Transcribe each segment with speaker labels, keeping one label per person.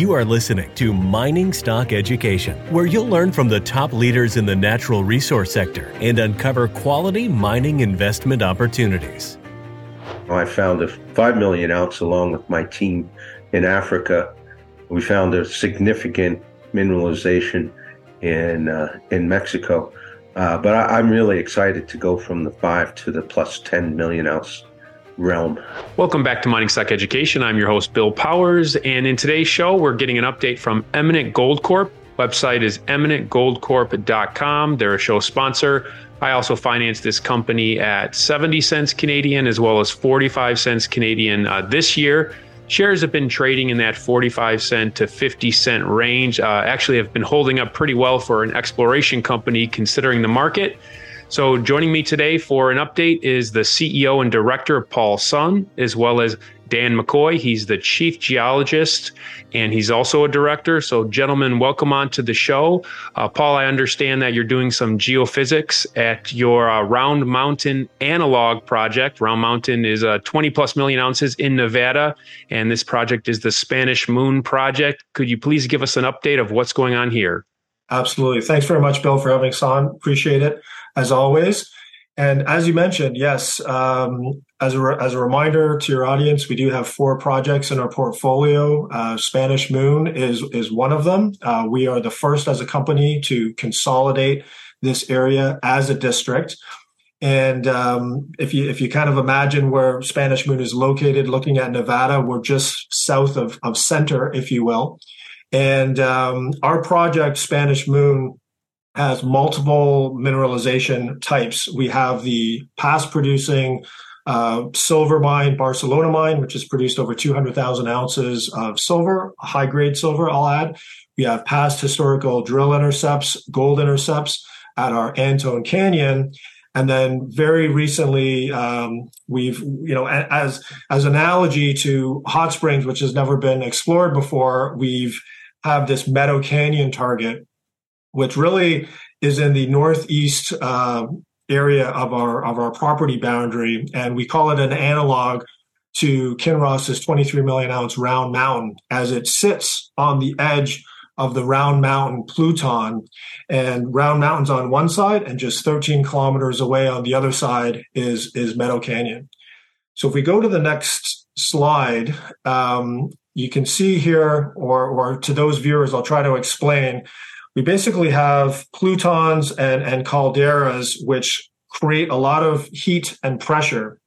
Speaker 1: You are listening to Mining Stock Education, where you'll learn from the top leaders in the natural resource sector and uncover quality mining investment opportunities.
Speaker 2: I found a 5 million ounce along with my team in Africa. We found a significant mineralization in, uh, in Mexico. Uh, but I, am really excited to go from the 5 to the plus 10 million ounce realm.
Speaker 3: Welcome back to Mining Stock Education. I'm your host, Bill Powers. And in today's show, we're getting an update from Eminent Gold Corp. Website is eminentgoldcorp.com. They're a show sponsor. I also finance this company at 70 cents Canadian as well as 45 cents Canadian uh, this year. Shares have been trading in that 45 cent to 50 cent range. Uh, actually, have been holding up pretty well for an exploration company considering the market. So, joining me today for an update is the CEO and director, Paul Sun, as well as Dan McCoy. He's the chief geologist and he's also a director. So, gentlemen, welcome on to the show. Uh, Paul, I understand that you're doing some geophysics at your uh, Round Mountain analog project. Round Mountain is uh, 20 plus million ounces in Nevada, and this project is the Spanish Moon Project. Could you please give us an update of what's going on here?
Speaker 4: Absolutely. Thanks very much, Bill, for having us on. Appreciate it as always. And as you mentioned, yes, um, as, a, as a reminder to your audience, we do have four projects in our portfolio. Uh, Spanish Moon is, is one of them. Uh, we are the first as a company to consolidate this area as a district. And um, if you if you kind of imagine where Spanish Moon is located, looking at Nevada, we're just south of, of center, if you will. And um, our project, Spanish Moon, has multiple mineralization types. We have the past producing uh, silver mine, Barcelona mine, which has produced over 200,000 ounces of silver, high grade silver, I'll add. We have past historical drill intercepts, gold intercepts at our Antone Canyon. And then very recently, um, we've, you know, as, as analogy to hot springs, which has never been explored before, we've have this Meadow Canyon target which really is in the northeast uh, area of our of our property boundary, and we call it an analog to Kinross's 23 million ounce Round Mountain, as it sits on the edge of the Round Mountain Pluton. And Round Mountain's on one side, and just 13 kilometers away on the other side is is Meadow Canyon. So if we go to the next slide, um, you can see here, or or to those viewers, I'll try to explain we basically have plutons and, and calderas, which create a lot of heat and pressure.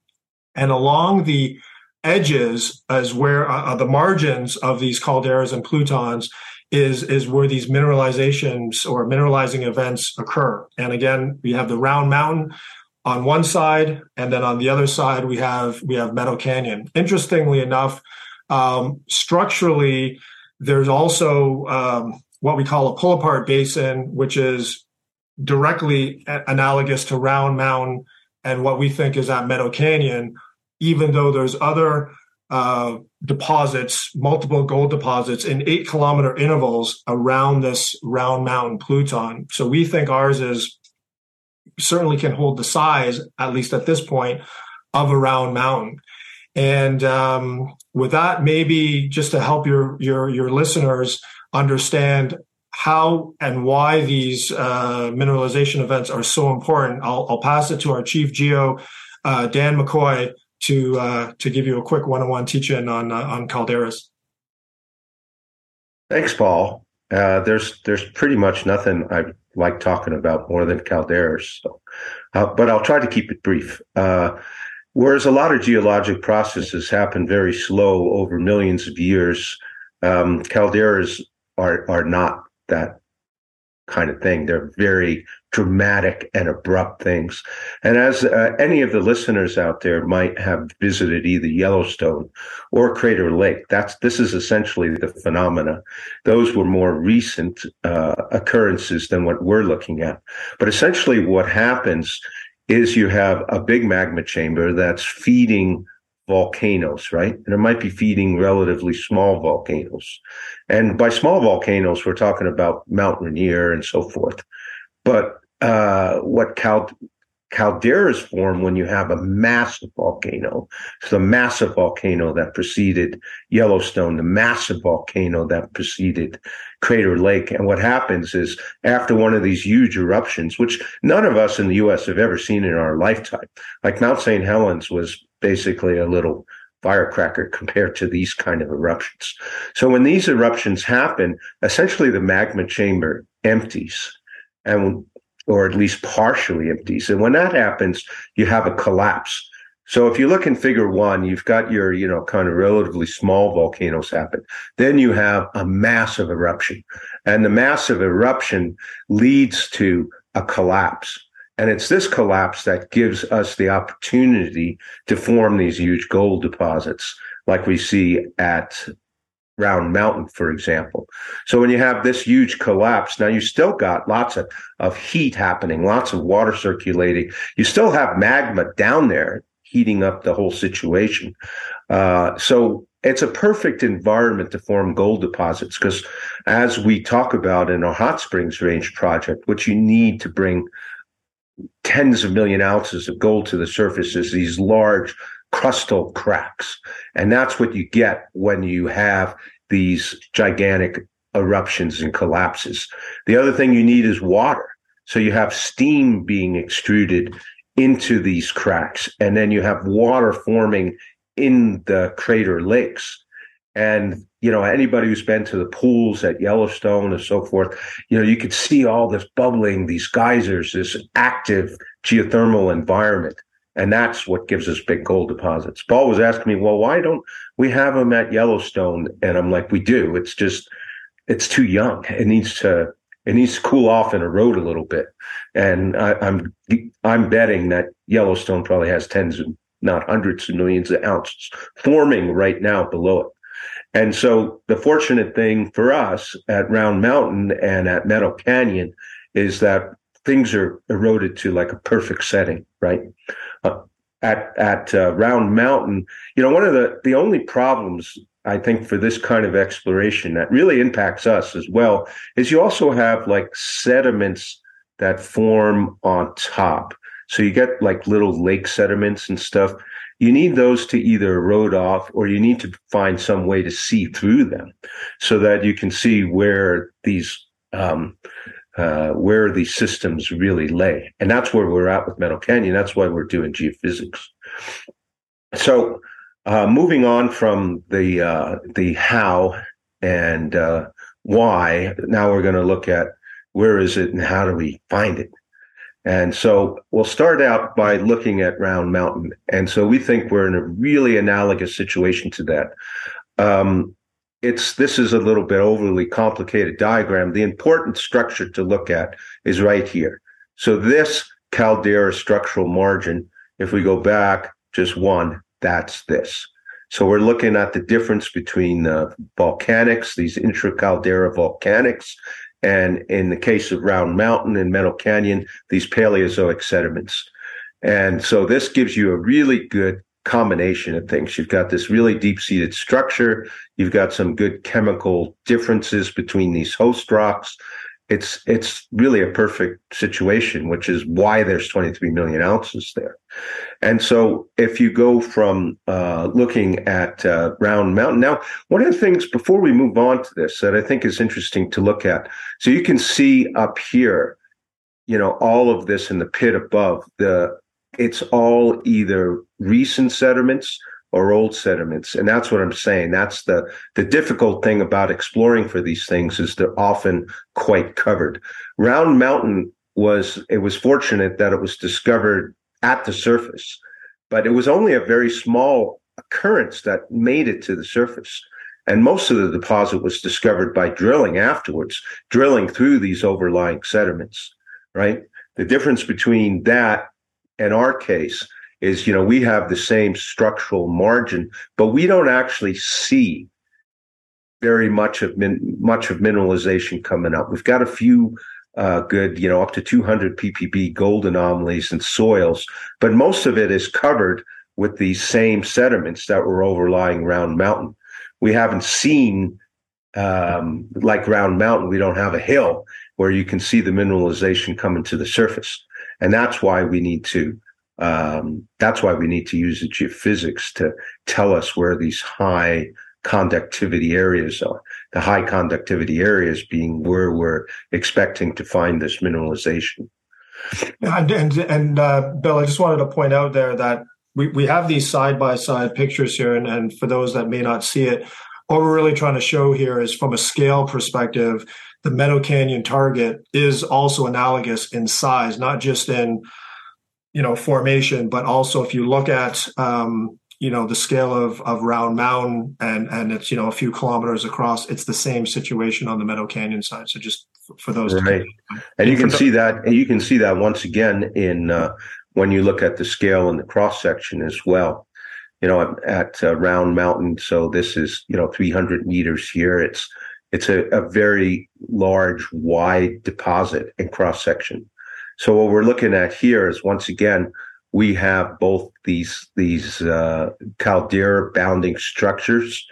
Speaker 4: And along the edges, as where uh, uh, the margins of these calderas and plutons, is is where these mineralizations or mineralizing events occur. And again, we have the round mountain on one side, and then on the other side we have we have Meadow Canyon. Interestingly enough, um, structurally, there's also um, what we call a pull apart basin, which is directly analogous to Round Mountain and what we think is at Meadow Canyon, even though there's other uh, deposits, multiple gold deposits in eight kilometer intervals around this Round Mountain Pluton. So we think ours is certainly can hold the size, at least at this point, of a Round Mountain. And um, with that, maybe just to help your your your listeners understand how and why these uh, mineralization events are so important, I'll, I'll, pass it to our chief geo, uh, Dan McCoy, to uh, to give you a quick one-on-one teaching on uh, on calderas.
Speaker 2: Thanks, Paul. Uh, there's there's pretty much nothing I like talking about more than calderas, so, uh, but I'll try to keep it brief. Whereas a lot of geologic processes happen very slow over millions of years, um, calderas are are not that kind of thing. They're very dramatic and abrupt things. And as uh, any of the listeners out there might have visited either Yellowstone or Crater Lake, that's this is essentially the phenomena. Those were more recent uh, occurrences than what we're looking at. But essentially, what happens is you have a big magma chamber that's feeding volcanoes, right? And it might be feeding relatively small volcanoes. And by small volcanoes, we're talking about Mount Rainier and so forth. But uh, what cal- calderas form when you have a massive volcano. It's the massive volcano that preceded Yellowstone, the massive volcano that preceded Crater Lake. And what happens is after one of these huge eruptions, which none of us in the US have ever seen in our lifetime, like Mount St. Helens was basically a little firecracker compared to these kind of eruptions. So when these eruptions happen, essentially the magma chamber empties and or at least partially empties. And when that happens, you have a collapse. So if you look in figure one, you've got your, you know, kind of relatively small volcanoes happen. Then you have a massive eruption and the massive eruption leads to a collapse. And it's this collapse that gives us the opportunity to form these huge gold deposits like we see at Round Mountain, for example. So when you have this huge collapse, now you still got lots of, of heat happening, lots of water circulating. You still have magma down there heating up the whole situation. Uh, so it's a perfect environment to form gold deposits because as we talk about in our hot springs range project, what you need to bring tens of million ounces of gold to the surface is these large crustal cracks. And that's what you get when you have these gigantic eruptions and collapses. The other thing you need is water. So you have steam being extruded into these cracks, and then you have water forming in the crater lakes. And, you know, anybody who's been to the pools at Yellowstone and so forth, you know, you could see all this bubbling, these geysers, this active geothermal environment. And that's what gives us big gold deposits. Paul was asking me, well, why don't we have them at Yellowstone? And I'm like, we do. It's just, it's too young. It needs to, it needs to cool off and erode a little bit. And I, I'm, I'm betting that Yellowstone probably has tens not hundreds of millions of ounces forming right now below it. And so the fortunate thing for us at Round Mountain and at Meadow Canyon is that things are eroded to like a perfect setting, right? Uh, at at uh, Round Mountain, you know, one of the the only problems I think for this kind of exploration that really impacts us as well is you also have like sediments that form on top. So you get like little lake sediments and stuff. You need those to either erode off or you need to find some way to see through them so that you can see where these um, uh, where these systems really lay. And that's where we're at with Meadow Canyon. That's why we're doing geophysics. So, uh, moving on from the uh, the how and uh, why, now we're going to look at where is it and how do we find it. And so we'll start out by looking at Round Mountain. And so we think we're in a really analogous situation to that. Um, it's this is a little bit overly complicated diagram. The important structure to look at is right here. So this caldera structural margin, if we go back just one, that's this. So we're looking at the difference between uh, volcanics, these intracaldera volcanics, and in the case of Round Mountain and Meadow Canyon, these Paleozoic sediments. And so this gives you a really good combination of things. You've got this really deep seated structure. You've got some good chemical differences between these host rocks. It's it's really a perfect situation, which is why there's 23 million ounces there. And so, if you go from uh, looking at uh, Round Mountain now, one of the things before we move on to this that I think is interesting to look at, so you can see up here, you know, all of this in the pit above the it's all either recent sediments or old sediments. And that's what i'm saying. That's the the difficult thing about exploring for these things is they're often quite covered. Round mountain was it was fortunate that it was discovered at the surface but it was only a very small occurrence that made it to the surface. And most of the deposit was discovered by drilling afterwards drilling through these overlying sediments right? The difference between that in our case is you know we have the same structural margin but we don't actually see very much of min- much of mineralization coming up. We've got a few uh, good you know up to 200 ppb gold anomalies in soils but most of it is covered with these same sediments that were overlying round mountain. We haven't seen um, like round mountain we don't have a hill where you can see the mineralization coming to the surface and that's why we need to um, that's why we need to use the geophysics to tell us where these high conductivity areas are. The high conductivity areas being where we're expecting to find this mineralization.
Speaker 4: And and, and uh, Bill, I just wanted to point out there that we, we have these side by side pictures here, and, and for those that may not see it, what we're really trying to show here is from a scale perspective, the Meadow Canyon target is also analogous in size, not just in you know formation, but also if you look at um, you know the scale of of Round Mountain and and it's you know a few kilometers across, it's the same situation on the Meadow Canyon side. So just for those,
Speaker 2: right. and you can see that, and you can see that once again in uh, when you look at the scale and the cross section as well. You know, at, uh, Round Mountain, so this is you know 300 meters here. It's it's a, a very large, wide deposit in cross section. So what we're looking at here is once again, we have both these these uh, caldera bounding structures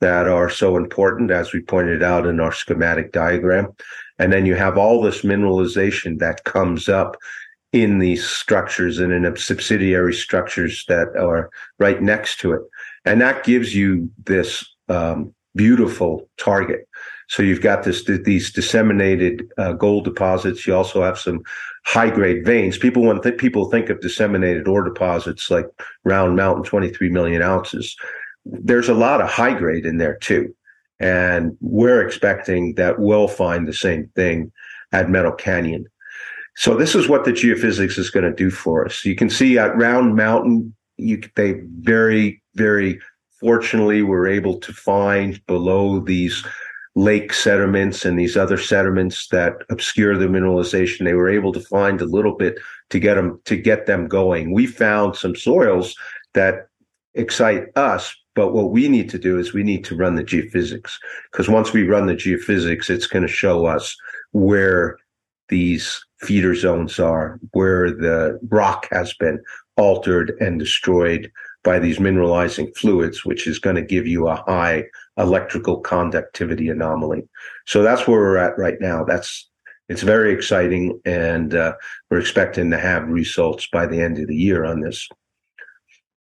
Speaker 2: that are so important, as we pointed out in our schematic diagram, and then you have all this mineralization that comes up in these structures and in subsidiary structures that are right next to it, and that gives you this um, beautiful target. So you've got this these disseminated uh, gold deposits. You also have some high grade veins. People when th- people think of disseminated ore deposits like Round Mountain, 23 million ounces. There's a lot of high grade in there too, and we're expecting that we'll find the same thing at Meadow Canyon. So this is what the geophysics is going to do for us. You can see at Round Mountain, you they very very fortunately we were able to find below these lake sediments and these other sediments that obscure the mineralization. They were able to find a little bit to get them to get them going. We found some soils that excite us but what we need to do is we need to run the geophysics because once we run the geophysics it's going to show us where these feeder zones are where the rock has been altered and destroyed by these mineralizing fluids, which is going to give you a high electrical conductivity anomaly. So that's where we're at right now. That's it's very exciting, and uh, we're expecting to have results by the end of the year on this.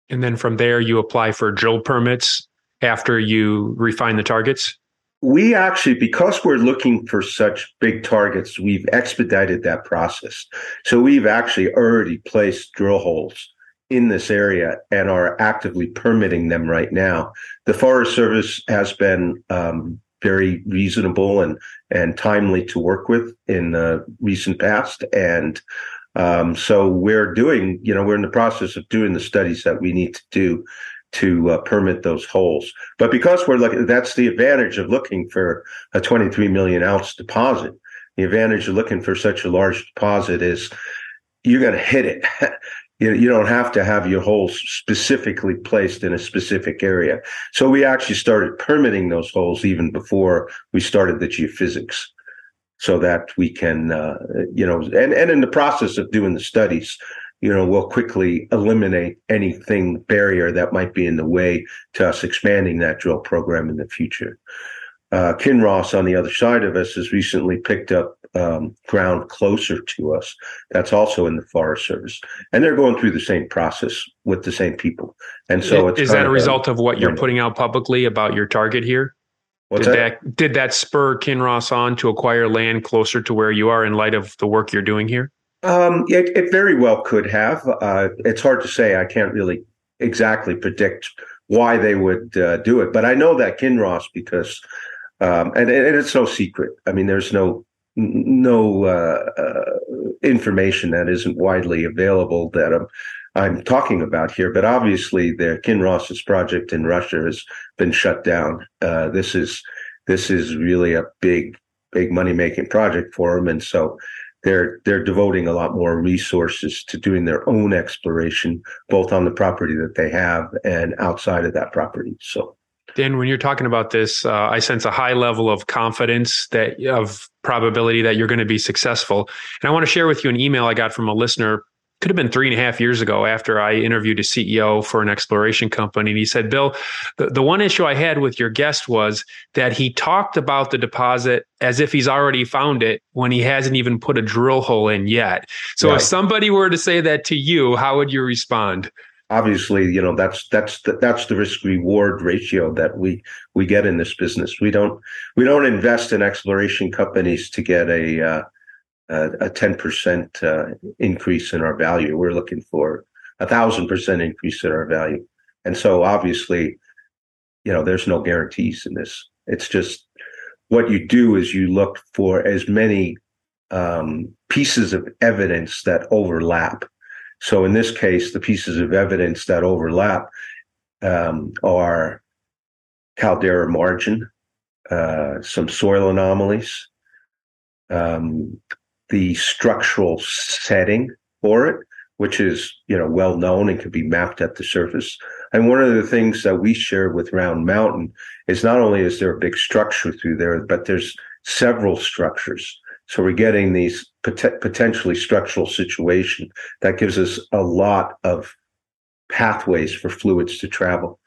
Speaker 3: And then from there, you apply for drill permits after you refine the targets.
Speaker 2: We actually, because we're looking for such big targets, we've expedited that process. So we've actually already placed drill holes in this area and are actively permitting them right now. The Forest Service has been um, very reasonable and and timely to work with in the recent past, and um, so we're doing. You know, we're in the process of doing the studies that we need to do to uh, permit those holes. But because we're looking, that's the advantage of looking for a 23 million ounce deposit. The advantage of looking for such a large deposit is you're going to hit it. You, you don't have to have your holes specifically placed in a specific area. So we actually started permitting those holes even before we started the geophysics so that we can, uh, you know, and, and in the process of doing the studies, you know, we'll quickly eliminate anything barrier that might be in the way to us expanding that drill program in the future. Uh, Kinross on the other side of us has recently picked up um, ground closer to us. That's also in the Forest Service, and they're going through the same process with the same people. And so,
Speaker 3: is that a result of what you're putting out publicly about your target here? Did
Speaker 2: that?
Speaker 3: that did that spur Kinross on to acquire land closer to where you are in light of the work you're doing here?
Speaker 2: Um, it, it very well could have. Uh, it's hard to say. I can't really exactly predict why they would uh, do it, but I know that Kinross because, um, and, and it's no secret. I mean, there's no no uh, uh, information that isn't widely available that I'm I'm talking about here. But obviously, the Kinross's project in Russia has been shut down. Uh, this is this is really a big big money making project for them, and so they're they're devoting a lot more resources to doing their own exploration, both on the property that they have and outside of that property. So.
Speaker 3: Dan, when you're talking about this, uh, I sense a high level of confidence that of probability that you're going to be successful. And I want to share with you an email I got from a listener could have been three and a half years ago after I interviewed a CEO for an exploration company. And he said, Bill, the, the one issue I had with your guest was that he talked about the deposit as if he's already found it when he hasn't even put a drill hole in yet. So right. if somebody were to say that to you, how would you respond?
Speaker 2: Obviously, you know that's that's the, that's the risk reward ratio that we we get in this business. We don't we don't invest in exploration companies to get a uh, a 10% uh, increase in our value. We're looking for a thousand percent increase in our value. And so obviously, you know, there's no guarantees in this. It's just what you do is you look for as many um, pieces of evidence that overlap. So in this case, the pieces of evidence that overlap um, are caldera margin, uh, some soil anomalies, um, the structural setting for it, which is you know well known and can be mapped at the surface. And one of the things that we share with Round Mountain is not only is there a big structure through there, but there's several structures. So we're getting these pot- potentially structural situation that gives us a lot of pathways for fluids to travel.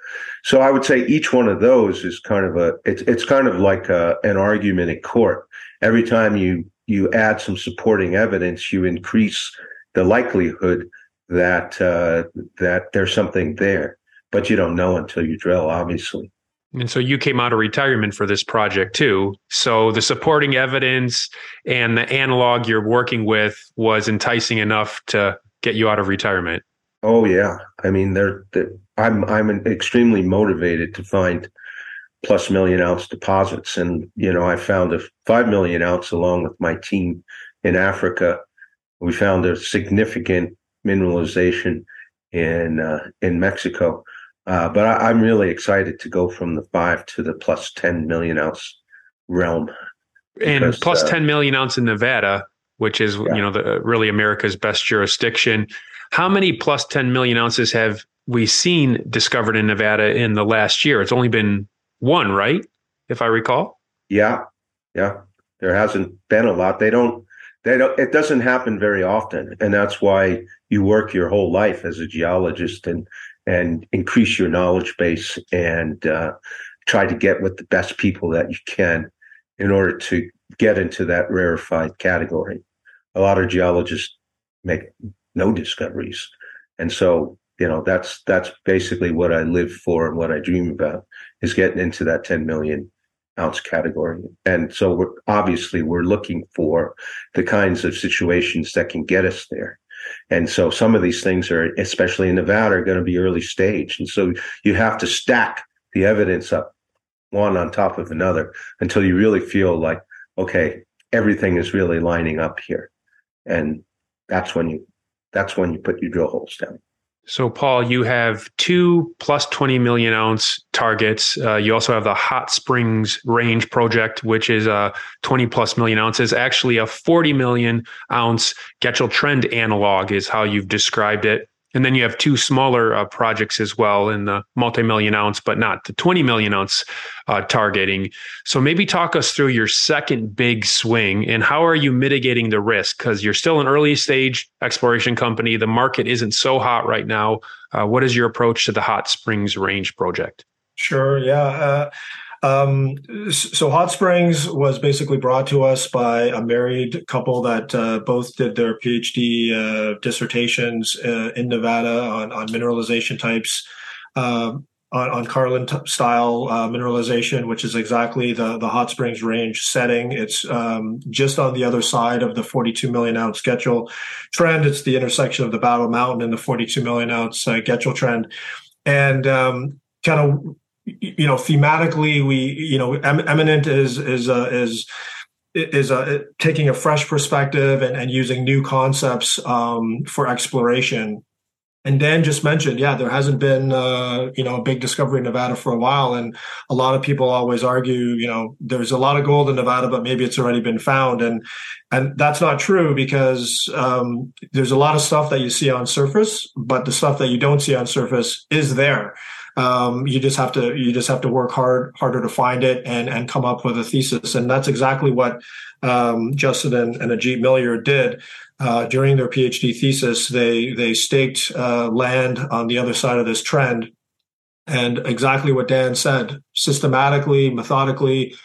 Speaker 2: So I would say each one of those is kind of a it's it's kind of like a, an argument in court. Every time you you add some supporting evidence, you increase the likelihood that uh, that there's something there. But you don't know until you drill, obviously.
Speaker 3: And so you came out of retirement for this project too. So the supporting evidence and the analog you're working with was enticing enough to get you out of retirement.
Speaker 2: Oh yeah, I mean, they're, they're I'm I'm extremely motivated to find plus million ounce deposits. And, you know, I found a five million ounce along with my team in Africa. We found a significant mineralization in, uh, in Mexico. Uh, but I, am really excited to go from the five to the plus 10 million ounce realm.
Speaker 3: And plus uh, 10 million ounce in Nevada, which is, yeah. you know, the, really America's best jurisdiction. How many plus 10 million ounces have we seen discovered in Nevada in the last year? It's only been one, right? If I recall.
Speaker 2: Yeah, yeah. There hasn't been a lot. They don't. They don't. It doesn't happen very often, and that's why you work your whole life as a geologist and and increase your knowledge base and uh, try to get with the best people that you can in order to get into that rarefied category. A lot of geologists make no discoveries, and so you know that's that's basically what I live for and what I dream about is getting into that 10 million ounce category. And so we're obviously we're looking for the kinds of situations that can get us there. And so some of these things are, especially in Nevada, are going to be early stage. And so you have to stack the evidence up one on top of another until you really feel like, okay, everything is really lining up here. And that's when you, that's when you put your drill holes down.
Speaker 3: So, Paul, you have two plus 20 million ounce targets. Uh, you also have the Hot Springs Range project, which is uh, 20 plus million ounces. Actually, a 40 million ounce Getchell Trend analog is how you've described it. And then you have two smaller uh, projects as well in the multi-million ounce, but not the 20 million ounce uh, targeting. So maybe talk us through your second big swing and how are you mitigating the risk? Because you're still an early stage exploration company. The market isn't so hot right now. Uh, what is your approach to the Hot Springs Range project?
Speaker 4: Sure. Yeah. Um, so Hot Springs was basically brought to us by a married couple that uh, both did their PhD uh, dissertations uh, in Nevada on, on mineralization types. Um, on, on Carlin t- style uh, mineralization, which is exactly the, the Hot Springs Range setting. It's um, just on the other side of the 42 million ounce Getchell trend. It's the intersection of the Battle Mountain and the 42 million ounce uh, Getchell trend. And um, kind of you know, thematically, we, you know, Eminent is is uh, is is uh, taking a fresh perspective and, and using new concepts um, for exploration. And Dan just mentioned, yeah, there hasn't been, uh, you know, a big discovery in Nevada for a while, and a lot of people always argue, you know, there's a lot of gold in Nevada, but maybe it's already been found, and and that's not true because um, there's a lot of stuff that you see on surface, but the stuff that you don't see on surface is there. Um, you just have to you just have to work hard harder to find it and and come up with a thesis. And that's exactly what um, Justin and, and Ajit Millier did. Uh, during their PhD thesis, they they staked uh, land on the other side of this trend, and exactly what Dan said, systematically, methodically,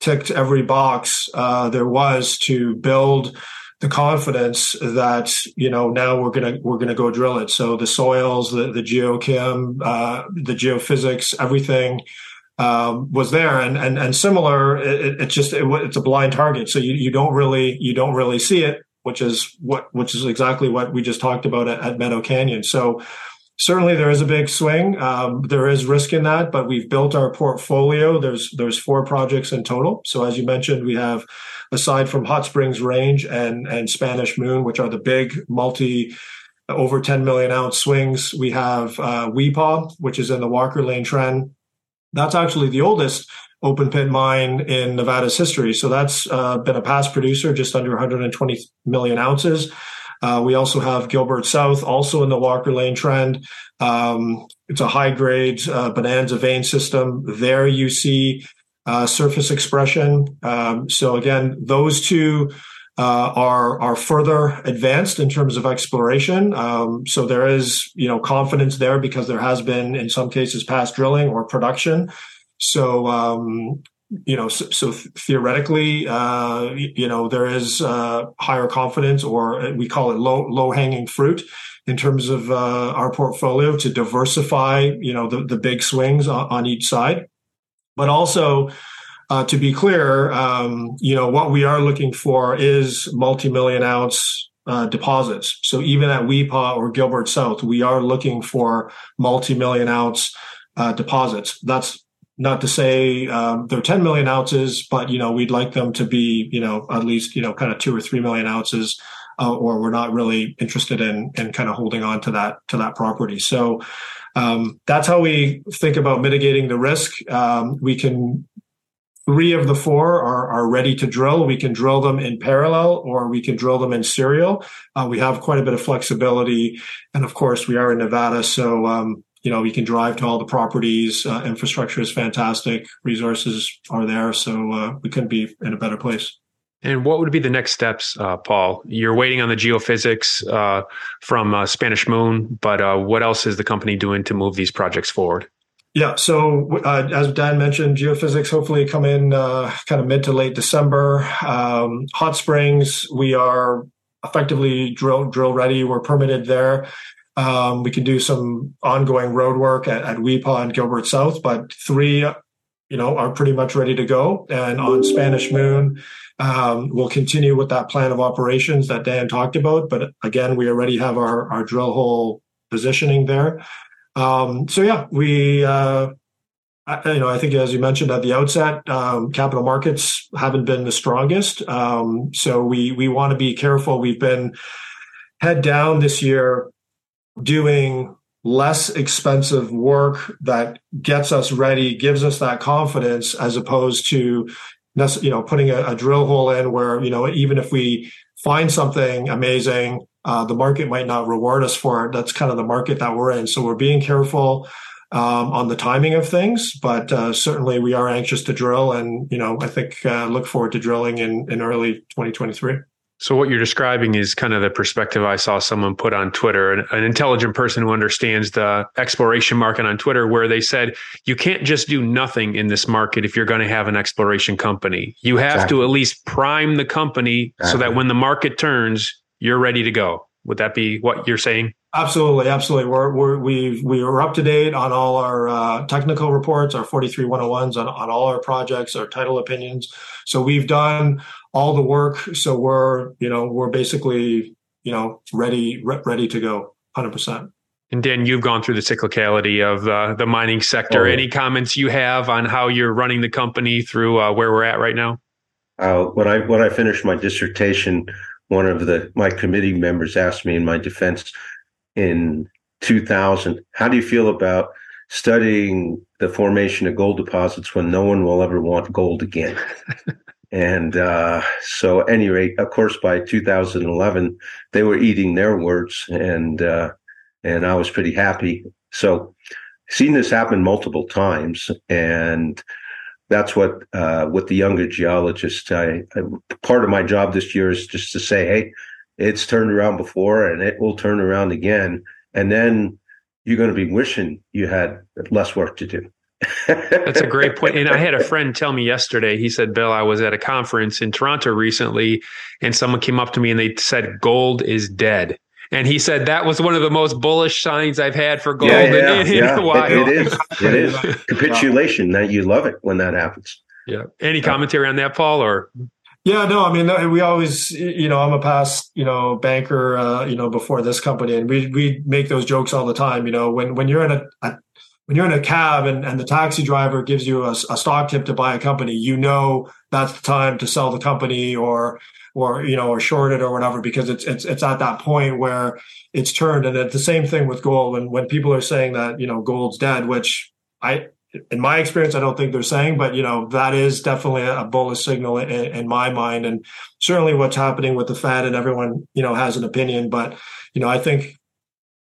Speaker 4: ticked every box uh, there was to build the confidence that you know now we're gonna we're gonna go drill it. So the soils, the the geochem, uh, the geophysics, everything um, was there, and and and similar. It, it just it, it's a blind target, so you you don't really you don't really see it, which is what which is exactly what we just talked about at, at Meadow Canyon. So certainly there is a big swing. Um, there is risk in that, but we've built our portfolio. There's there's four projects in total. So as you mentioned, we have aside from Hot Springs Range and and Spanish Moon, which are the big multi over 10 million ounce swings. We have uh, Weepah, which is in the Walker Lane trend. That's actually the oldest open pit mine in Nevada's history. So that's uh, been a past producer, just under 120 million ounces. Uh, we also have Gilbert South, also in the Walker Lane trend. Um, it's a high grade uh, bonanza vein system. There you see uh, surface expression. Um, so again, those two uh, are are further advanced in terms of exploration. Um, so there is you know confidence there because there has been in some cases past drilling or production. So um, you know, so, so theoretically, uh, you know, there is uh, higher confidence, or we call it low low hanging fruit, in terms of uh, our portfolio to diversify, you know, the, the big swings on, on each side, but also. Uh, to be clear, um, you know what we are looking for is multi-million ounce uh, deposits. So even at Weepah or Gilbert South, we are looking for multi-million ounce uh, deposits. That's not to say um, they're 10 million ounces, but you know we'd like them to be you know at least you know kind of two or three million ounces, uh, or we're not really interested in in kind of holding on to that to that property. So um, that's how we think about mitigating the risk. Um, we can three of the four are, are ready to drill. We can drill them in parallel or we can drill them in serial. Uh, we have quite a bit of flexibility. And of course, we are in Nevada. So, um, you know, we can drive to all the properties. Uh, infrastructure is fantastic. Resources are there. So uh, we couldn't be in a better place.
Speaker 3: And what would be the next steps, uh, Paul? You're waiting on the geophysics uh, from uh, Spanish Moon, but uh, what else is the company doing to move these projects forward?
Speaker 4: Yeah, so as Dan mentioned, geophysics hopefully come in kind of mid to late December. Um, Hot Springs, we are effectively drill drill ready. We're permitted there. Um, we can do some ongoing road work at, at Weepah and Gilbert South, but three, you know, are pretty much ready to go. And on Spanish Moon, um, we'll continue with that plan of operations that Dan talked about. But again, we already have our, our drill hole positioning there. Um, so yeah, we, uh, I, you know, I think as you mentioned at the outset, um, capital markets haven't been the strongest. Um, so we we want to be careful. We've been head down this year doing less expensive work that gets us ready, gives us that confidence, as opposed to you know putting a, a drill hole in where you know even if we find something amazing, uh, the market might not reward us for it. That's kind of the market that we're in. So we're being careful um, on the timing of things, but uh, certainly we are anxious to drill, and you know I think uh, look forward to drilling in in early 2023.
Speaker 3: So what you're describing is kind of the perspective I saw someone put on Twitter, an, an, intelligent person who understands the exploration market on Twitter, where they said you can't just do nothing in this market if you're going to have an exploration company. You have exactly. to at least prime the company exactly. so that when the market turns, you're ready to go. Would that be what you're saying?
Speaker 4: Absolutely, absolutely. We're, we're we we are up to date on all our uh, technical reports, our 43 101s on, on all our projects, our title opinions. So we've done all the work. So we're you know we're basically you know ready re- ready to go, 100. percent
Speaker 3: and Dan, you've gone through the cyclicality of uh, the mining sector. Oh, yeah. Any comments you have on how you're running the company through uh, where we're at right now?
Speaker 2: Uh, when I when I finished my dissertation, one of the my committee members asked me in my defense in 2000. How do you feel about studying the formation of gold deposits when no one will ever want gold again? and uh, so, at any rate, of course, by 2011, they were eating their words, and uh, and I was pretty happy. So, seen this happen multiple times, and that's what uh, with the younger geologists. I, I, part of my job this year is just to say, hey, it's turned around before, and it will turn around again, and then you're going to be wishing you had less work to do.
Speaker 3: That's a great point. And I had a friend tell me yesterday, he said, Bill, I was at a conference in Toronto recently, and someone came up to me and they said, gold is dead. And he said that was one of the most bullish signs I've had for gold
Speaker 2: yeah, yeah,
Speaker 3: in, in,
Speaker 2: yeah.
Speaker 3: a while.
Speaker 2: It, it is. It is capitulation. That you love it when that happens.
Speaker 3: Yeah. Any commentary on that, Paul? Or
Speaker 4: yeah, no, I mean, we always, you know, I'm a past, you know, banker, uh, you know, before this company, and we we make those jokes all the time. You know, when when you're in a, a when you're in a cab and, and the taxi driver gives you a, a stock tip to buy a company, you know that's the time to sell the company or or you know or short it or whatever because it's it's it's at that point where it's turned. And it's the same thing with gold. When when people are saying that you know gold's dead which i in my experience i don't think they're saying but you know that is definitely a bullish signal in, in my mind. And certainly what's happening with the fed and everyone you know has an opinion but you know i think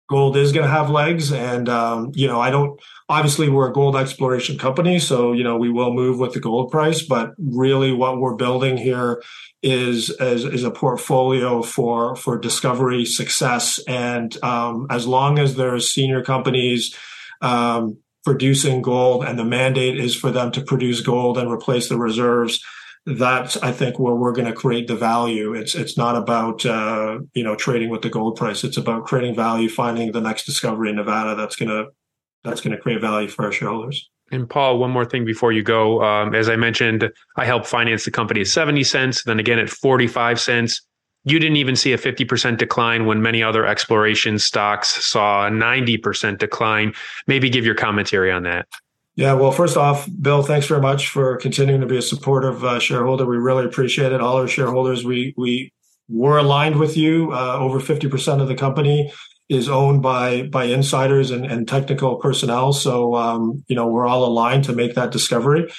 Speaker 4: gold is going to have legs and um, you know i don't obviously we're a gold exploration company so you know we will move with the gold price but really what we're building here is is, is a portfolio for for discovery success. And um, as long as there's senior companies um, producing gold and the mandate is for them to produce gold and replace the reserves that's I think where we're going to create the value. It's it's not about uh, you know trading with the gold price. It's about creating value, finding the next discovery in Nevada that's going to that's to create value for our shareholders.
Speaker 3: And Paul, one more thing before you go. Um, as I mentioned, I helped finance the company at 70 cents, then again at 45 cents. You didn't even see a 50% decline when many other exploration stocks saw a 90% decline. Maybe give your commentary on that.
Speaker 4: Yeah, well, first off, Bill, thanks very much for continuing to be a supportive uh, shareholder. We really appreciate it. All our shareholders, we we were aligned with you. Uh, over 50% of the company is owned by by insiders and, and technical personnel. So um, you know we're all aligned to make that discovery.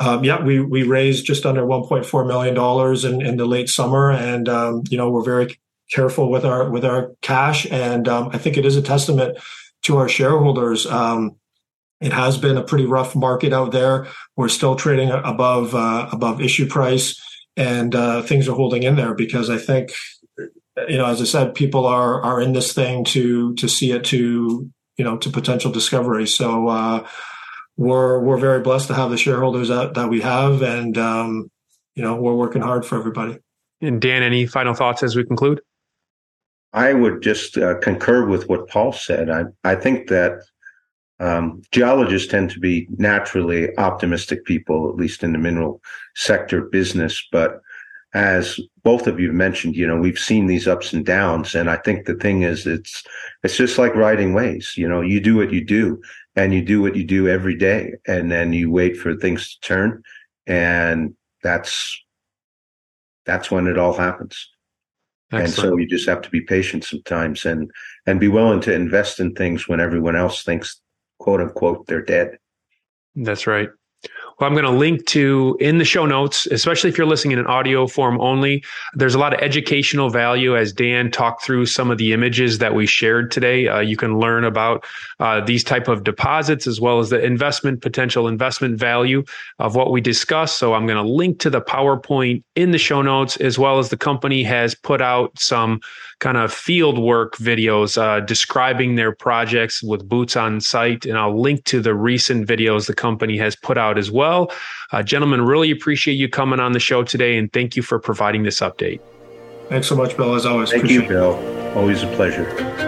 Speaker 4: Um, yeah, we we raised just under 1.4 million dollars in, in the late summer, and um, you know we're very careful with our with our cash, and um, I think it is a testament to our shareholders. Um, it has been a pretty rough market out there. We're still trading above uh, above issue price, and uh, things are holding in there because I think you know, as I said, people are are in this thing to to see it to you know to potential discovery. So uh, we're we're very blessed to have the shareholders that that we have, and um, you know we're working hard for everybody.
Speaker 3: And Dan, any final thoughts as we conclude?
Speaker 2: I would just uh, concur with what Paul said. I I think that um, geologists tend to be naturally optimistic people, at least in the mineral sector business, but as both of you mentioned, you know, we've seen these ups and downs. And I think the thing is, it's, it's just like riding waves. You know, you do what you do and you do what you do every day. And then you wait for things to turn. And that's, that's when it all happens. Excellent. And so you just have to be patient sometimes and, and be willing to invest in things when everyone else thinks, quote unquote, they're dead.
Speaker 3: That's right Well, I'm going to link to in the show notes, especially if you're listening in an audio form only. There's a lot of educational value as Dan talked through some of the images that we shared today. Uh, you can learn about uh, these type of deposits as well as the investment potential investment value of what we discussed. So I'm going to link to the PowerPoint in the show notes as well as the company has put out some kind of field work videos uh, describing their projects with boots on site. And I'll link to the recent videos the company has put out as well. Uh, gentlemen, really appreciate you coming on the show today and thank you for providing this update.
Speaker 4: Thanks so much, Bill, as always.
Speaker 2: Thank you, Bill. Always a pleasure.